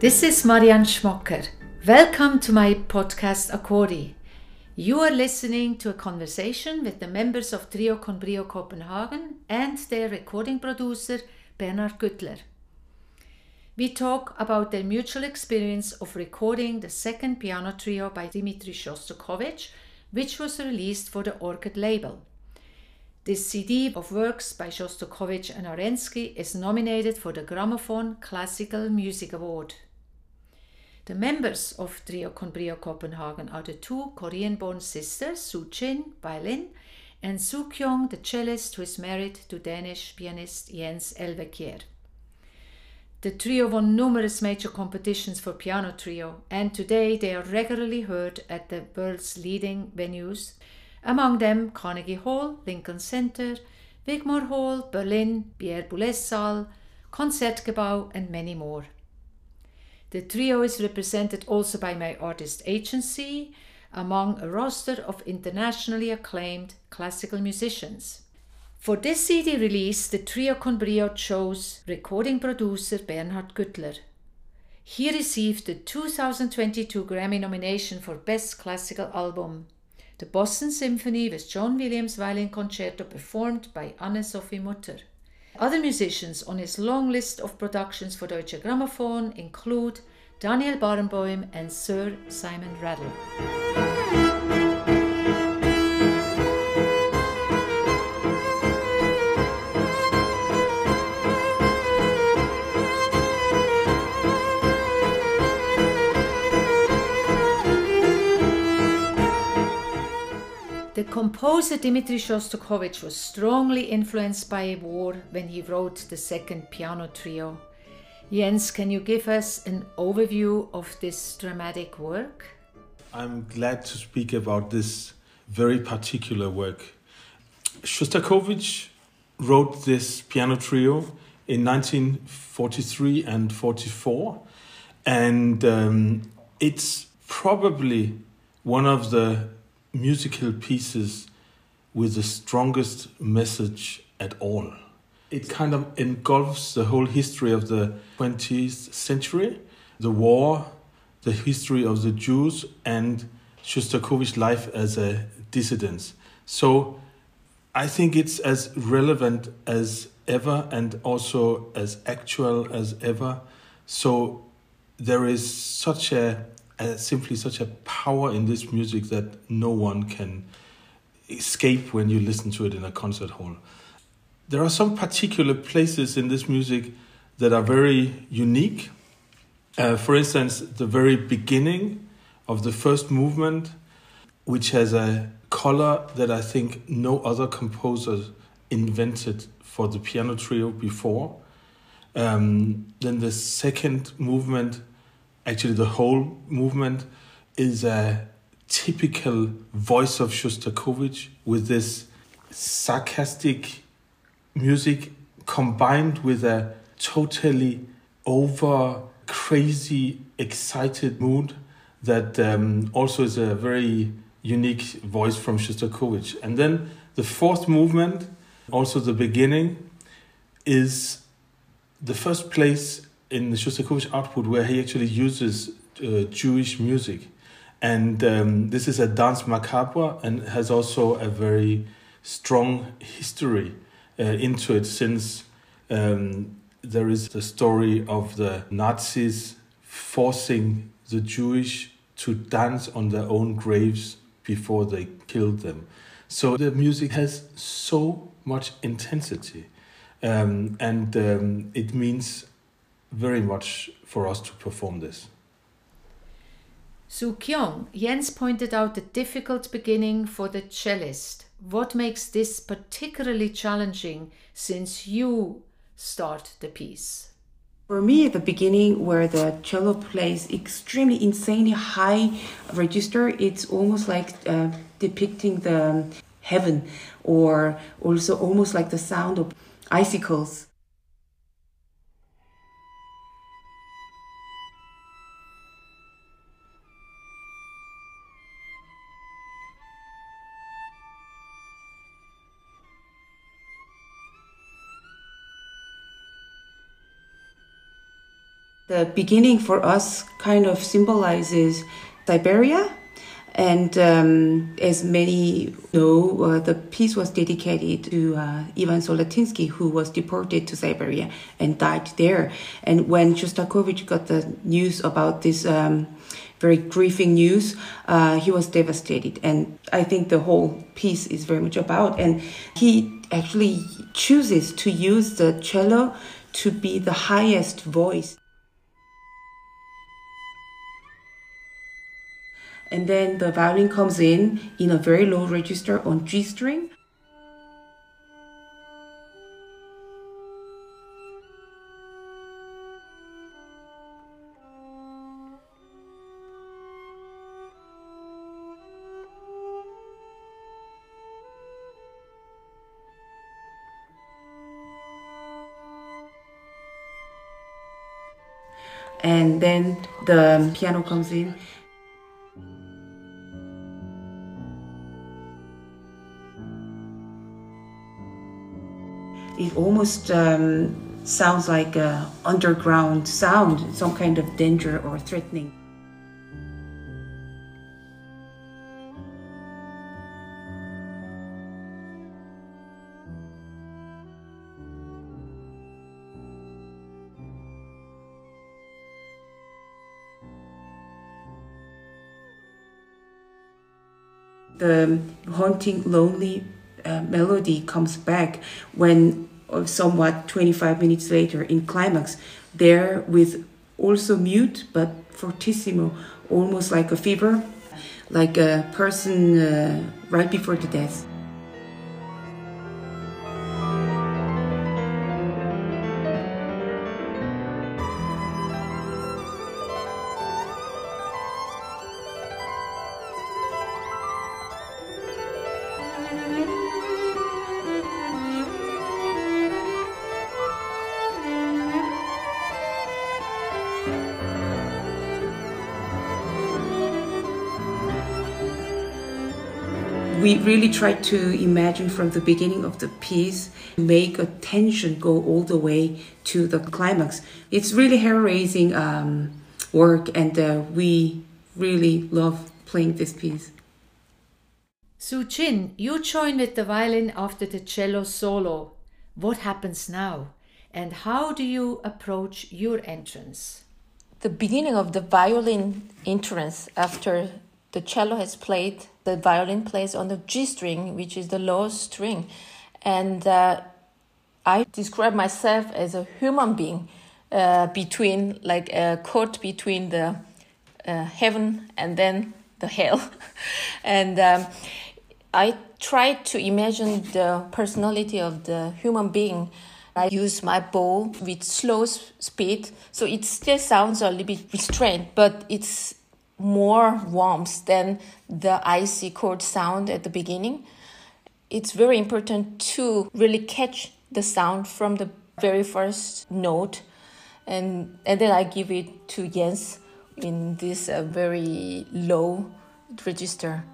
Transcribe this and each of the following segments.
This is Marianne Schmocker. Welcome to my podcast Accordi. You are listening to a conversation with the members of Trio con Brio Copenhagen and their recording producer Bernhard Güttler. We talk about their mutual experience of recording the second piano trio by Dmitri Shostakovich, which was released for the Orchid label. This CD of works by Shostakovich and Arensky is nominated for the Gramophone Classical Music Award. The members of Trio con Brio Copenhagen are the two Korean-born sisters, Soo Jin, violin, and Soo Kyung, the cellist who is married to Danish pianist Jens Elvekjær. The trio won numerous major competitions for piano trio, and today they are regularly heard at the world's leading venues among them Carnegie Hall, Lincoln Center, Wigmore Hall, Berlin, Pierre Boulez Saal, Concertgebouw, and many more. The trio is represented also by my artist agency among a roster of internationally acclaimed classical musicians. For this CD release, the trio con brio chose recording producer Bernhard Güttler. He received the 2022 Grammy nomination for Best Classical Album the Boston Symphony with John Williams Violin Concerto performed by Anne-Sophie Mutter. Other musicians on his long list of productions for Deutsche Grammophon include Daniel Barenboim and Sir Simon Rattle. The composer Dmitri Shostakovich was strongly influenced by war when he wrote the second piano trio. Jens, can you give us an overview of this dramatic work? I'm glad to speak about this very particular work. Shostakovich wrote this piano trio in 1943 and 44, and um, it's probably one of the musical pieces with the strongest message at all. It kind of engulfs the whole history of the 20th century, the war, the history of the Jews, and Shostakovich's life as a dissident. So I think it's as relevant as ever and also as actual as ever. So there is such a uh, simply such a power in this music that no one can escape when you listen to it in a concert hall. There are some particular places in this music that are very unique. Uh, for instance, the very beginning of the first movement, which has a color that I think no other composer invented for the piano trio before. Um, then the second movement actually the whole movement is a typical voice of Shostakovich with this sarcastic music combined with a totally over crazy excited mood that um, also is a very unique voice from Shostakovich. And then the fourth movement, also the beginning, is the first place in the Shostakovich output where he actually uses uh, Jewish music. And um, this is a dance macabre and has also a very strong history uh, into it since um, there is the story of the Nazis forcing the Jewish to dance on their own graves before they killed them. So the music has so much intensity. Um, and um, it means very much for us to perform this. Soo Kyung, Jens pointed out the difficult beginning for the cellist. What makes this particularly challenging since you start the piece? For me, the beginning where the cello plays extremely insanely high register, it's almost like uh, depicting the heaven or also almost like the sound of icicles. The beginning for us kind of symbolizes Siberia. And um, as many know, uh, the piece was dedicated to uh, Ivan Sollertinsky, who was deported to Siberia and died there. And when Shostakovich got the news about this um, very grieving news, uh, he was devastated. And I think the whole piece is very much about. And he actually chooses to use the cello to be the highest voice. And then the violin comes in in a very low register on G string. and then the piano comes in. Almost um, sounds like an underground sound, some kind of danger or threatening. the haunting, lonely uh, melody comes back when somewhat 25 minutes later in climax, there with also mute but fortissimo, almost like a fever, like a person uh, right before the death. We really tried to imagine from the beginning of the piece, make a tension go all the way to the climax. It's really hair raising um, work, and uh, we really love playing this piece. Soo Jin, you join with the violin after the cello solo. What happens now? And how do you approach your entrance? The beginning of the violin entrance after the cello has played, the violin plays on the G string, which is the lowest string. And uh, I describe myself as a human being uh, between, like a caught between the uh, heaven and then the hell. and um, I try to imagine the personality of the human being. I use my bow with slow speed, so it still sounds a little bit restrained, but it's more warmth than the icy chord sound at the beginning. It's very important to really catch the sound from the very first note, and and then I give it to Jens in this uh, very low register.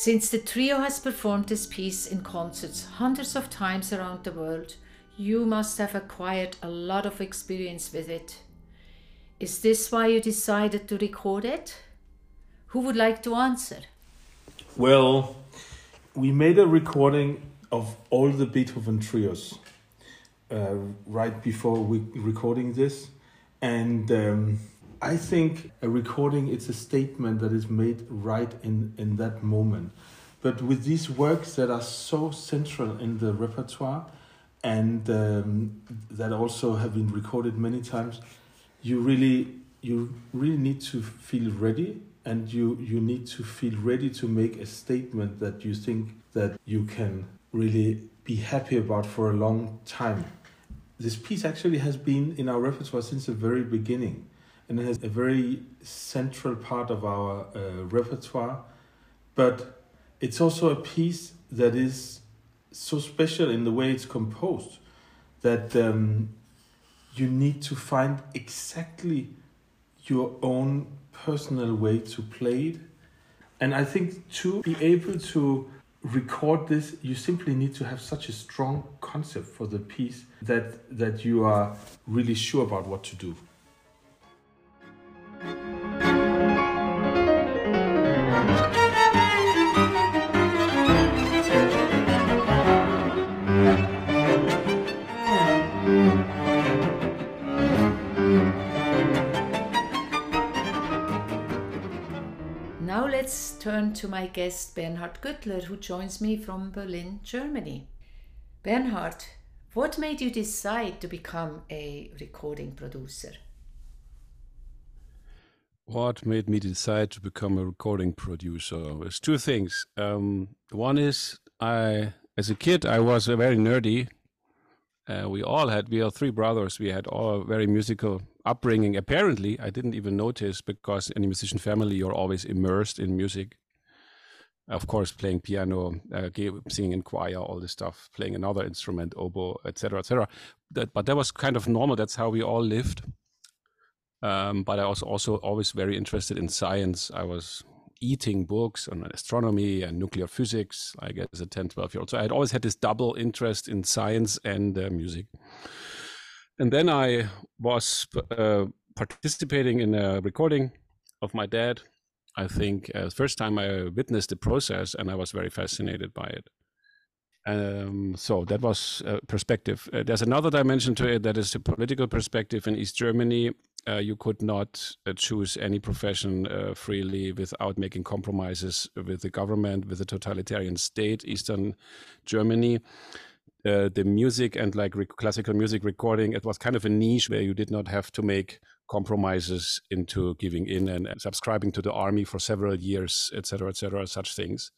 Since the trio has performed this piece in concerts hundreds of times around the world, you must have acquired a lot of experience with it. Is this why you decided to record it? Who would like to answer? Well, we made a recording of all the Beethoven trios uh, right before we recording this, and um, I think a recording it's a statement that is made right in in that moment. But with these works that are so central in the repertoire and um, that also have been recorded many times, you really you really need to feel ready and you you need to feel ready to make a statement that you think that you can really be happy about for a long time. This piece actually has been in our repertoire since the very beginning and it has a very central part of our uh, repertoire. But it's also a piece that is so special in the way it's composed that um, you need to find exactly your own personal way to play it. And I think to be able to record this, you simply need to have such a strong concept for the piece that that you are really sure about what to do. Now let's turn to my guest Bernhard Güttler, who joins me from Berlin, Germany. Bernhard, what made you decide to become a recording producer? What made me decide to become a recording producer was two things. Um, one is I, as a kid, I was very nerdy. Uh, we all had, we are three brothers. We had all very musical upbringing. Apparently, I didn't even notice because in a musician family, you're always immersed in music. Of course, playing piano, uh, singing in choir, all this stuff, playing another instrument, oboe, etc., etc. That, but that was kind of normal. That's how we all lived. Um, but I was also always very interested in science. I was eating books on astronomy and nuclear physics, I guess, as a 10, 12 year old. So I had always had this double interest in science and uh, music. And then I was uh, participating in a recording of my dad. I think uh, first time I witnessed the process, and I was very fascinated by it. Um, so that was a perspective. Uh, there's another dimension to it that is a political perspective in East Germany. Uh, you could not uh, choose any profession uh, freely without making compromises with the government, with the totalitarian state, Eastern Germany. Uh, the music and like classical music recording, it was kind of a niche where you did not have to make compromises into giving in and subscribing to the army for several years, etc., etc., such things.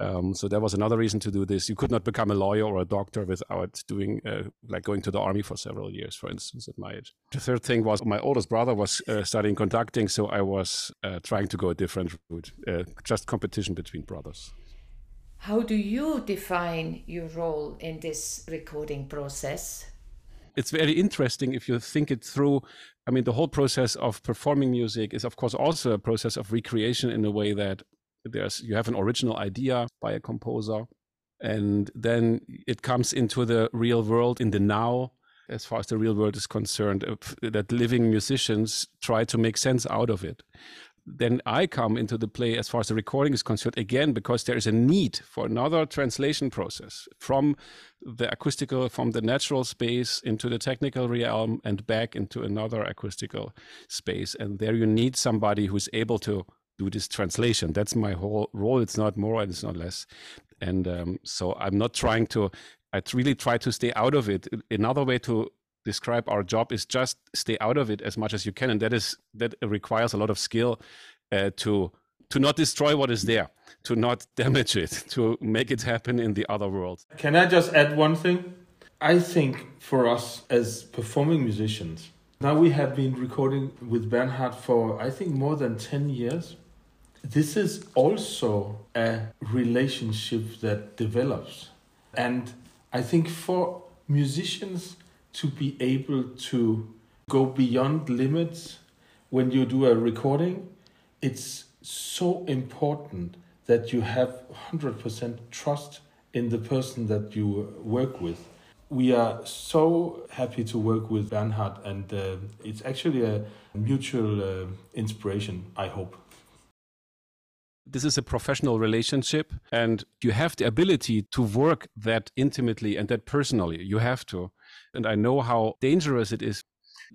Um, so that was another reason to do this. You could not become a lawyer or a doctor without doing, uh, like going to the army for several years, for instance, at my age. The third thing was my oldest brother was uh, studying conducting, so I was uh, trying to go a different route, uh, just competition between brothers. How do you define your role in this recording process? It's very interesting if you think it through. I mean, the whole process of performing music is, of course, also a process of recreation in a way that there's you have an original idea by a composer and then it comes into the real world in the now as far as the real world is concerned that living musicians try to make sense out of it then i come into the play as far as the recording is concerned again because there is a need for another translation process from the acoustical from the natural space into the technical realm and back into another acoustical space and there you need somebody who's able to do this translation. That's my whole role. It's not more and it's not less. And um, so I'm not trying to, I really try to stay out of it. Another way to describe our job is just stay out of it as much as you can. And that is, that requires a lot of skill uh, to, to not destroy what is there, to not damage it, to make it happen in the other world. Can I just add one thing? I think for us as performing musicians, now we have been recording with Bernhard for I think more than 10 years. This is also a relationship that develops. And I think for musicians to be able to go beyond limits when you do a recording, it's so important that you have 100% trust in the person that you work with. We are so happy to work with Bernhard, and uh, it's actually a mutual uh, inspiration, I hope. This is a professional relationship and you have the ability to work that intimately and that personally. You have to and i know how dangerous it is.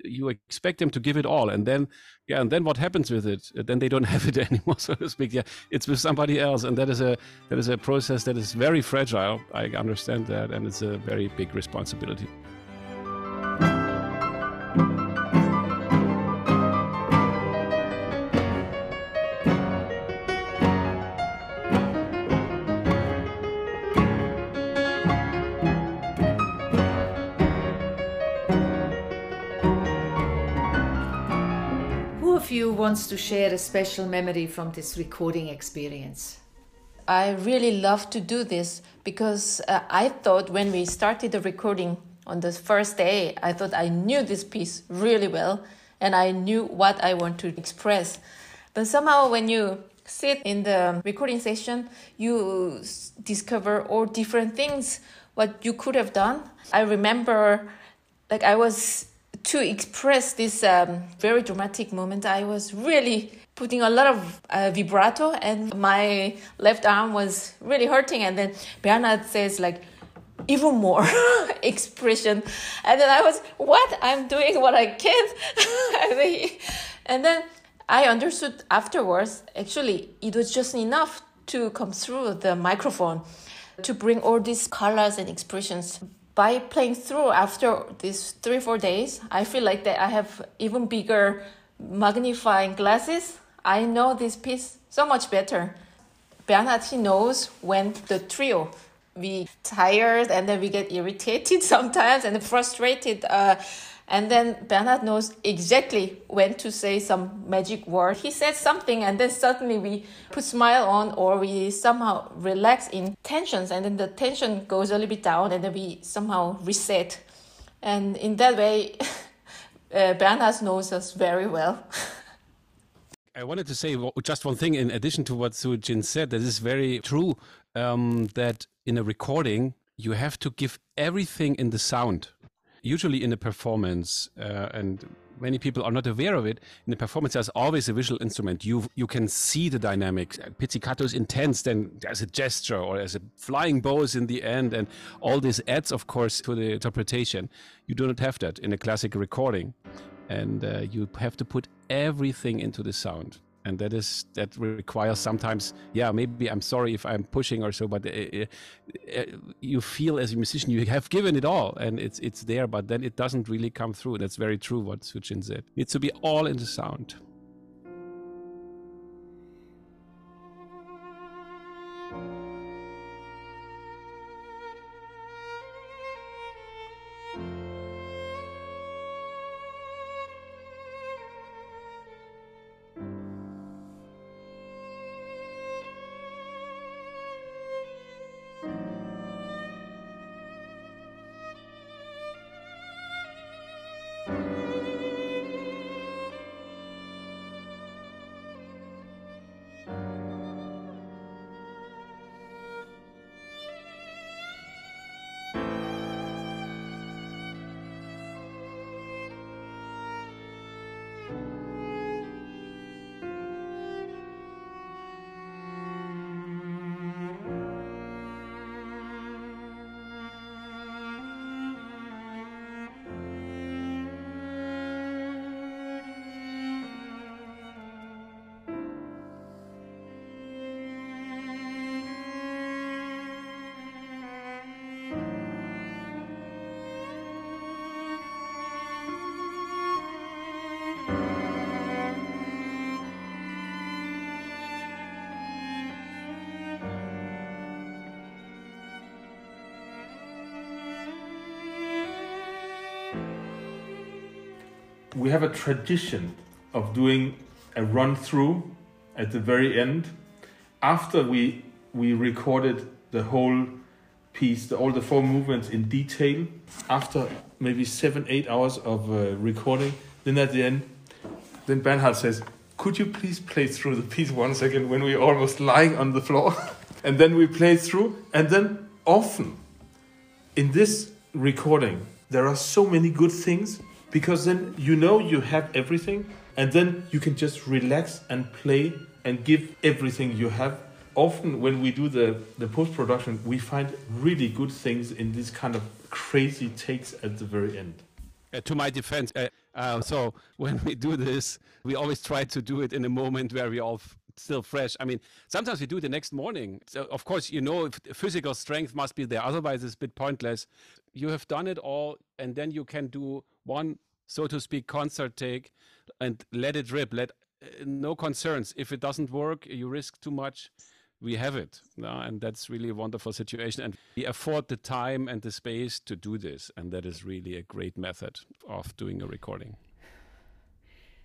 You expect them to give it all and then yeah and then what happens with it? Uh, then they don't have it anymore so to speak. Yeah it's with somebody else and that is a that is a process that is very fragile. I understand that and it's a very big responsibility wants to share a special memory from this recording experience? I really love to do this because uh, I thought when we started the recording on the first day, I thought I knew this piece really well and I knew what I want to express. But somehow, when you sit in the recording session, you discover all different things what you could have done. I remember, like, I was to express this um, very dramatic moment, I was really putting a lot of uh, vibrato, and my left arm was really hurting. And then Bernhard says, like, even more expression. And then I was, what? I'm doing what I can. and then I understood afterwards, actually, it was just enough to come through the microphone to bring all these colors and expressions. By playing through after these three, four days, I feel like that I have even bigger magnifying glasses. I know this piece so much better. Bernhard, he knows when the trio we tired and then we get irritated sometimes and frustrated. Uh, and then Bernhard knows exactly when to say some magic word. He says something and then suddenly we put smile on or we somehow relax in tensions and then the tension goes a little bit down and then we somehow reset. And in that way, uh, Bernhard knows us very well. I wanted to say just one thing in addition to what Su Jin said. That is very true. Um, that in a recording you have to give everything in the sound usually in a performance, uh, and many people are not aware of it. In the performance, there's always a visual instrument. You you can see the dynamics. Pizzicato is intense, then there's a gesture or there's a flying bows in the end, and all this adds, of course, to the interpretation. You do not have that in a classic recording, and uh, you have to put everything into the sound and that is that requires sometimes yeah maybe i'm sorry if i'm pushing or so but uh, uh, you feel as a musician you have given it all and it's it's there but then it doesn't really come through. That's very true what Su Jin said. Needs to be all in the sound we have a tradition of doing a run through at the very end after we we recorded the whole piece the, all the four movements in detail after maybe seven eight hours of uh, recording. Then at the end then bernhard says could you please play through the piece once again when we're almost lying on the floor? And then we play through. And then often in this recording there are so many good things because then you know you have everything and then you can just relax and play and give everything you have often when we do the, the post-production we find really good things in these kind of crazy takes at the very end uh, to my defense uh, uh, so when we do this we always try to do it in a moment where we all still fresh. I mean, sometimes we do it the next morning. So of course, you know, physical strength must be there. Otherwise, it's a bit pointless. You have done it all, and then you can do one so to speak, concert take and let it rip. Let uh, no concerns. If it doesn't work, you risk too much. We have it, and that's really a wonderful situation. And we afford the time and the space to do this, and that is really a great method of doing a recording.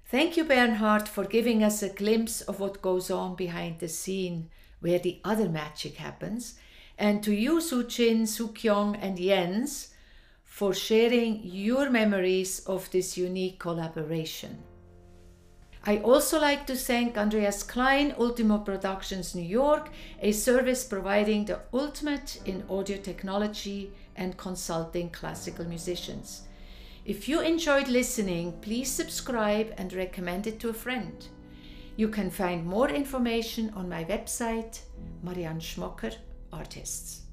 Thank you, Bernhard, for giving us a glimpse of what goes on behind the scene where the other magic happens. And to you, Su Jin, Soo Kyung, and Jens, for sharing your memories of this unique collaboration. I also like to thank Andreas Klein, Ultimo Productions New York, a service providing the ultimate in audio technology and consulting classical musicians. If you enjoyed listening, please subscribe and recommend it to a friend. You can find more information on my website, Marianne Schmocker Artists.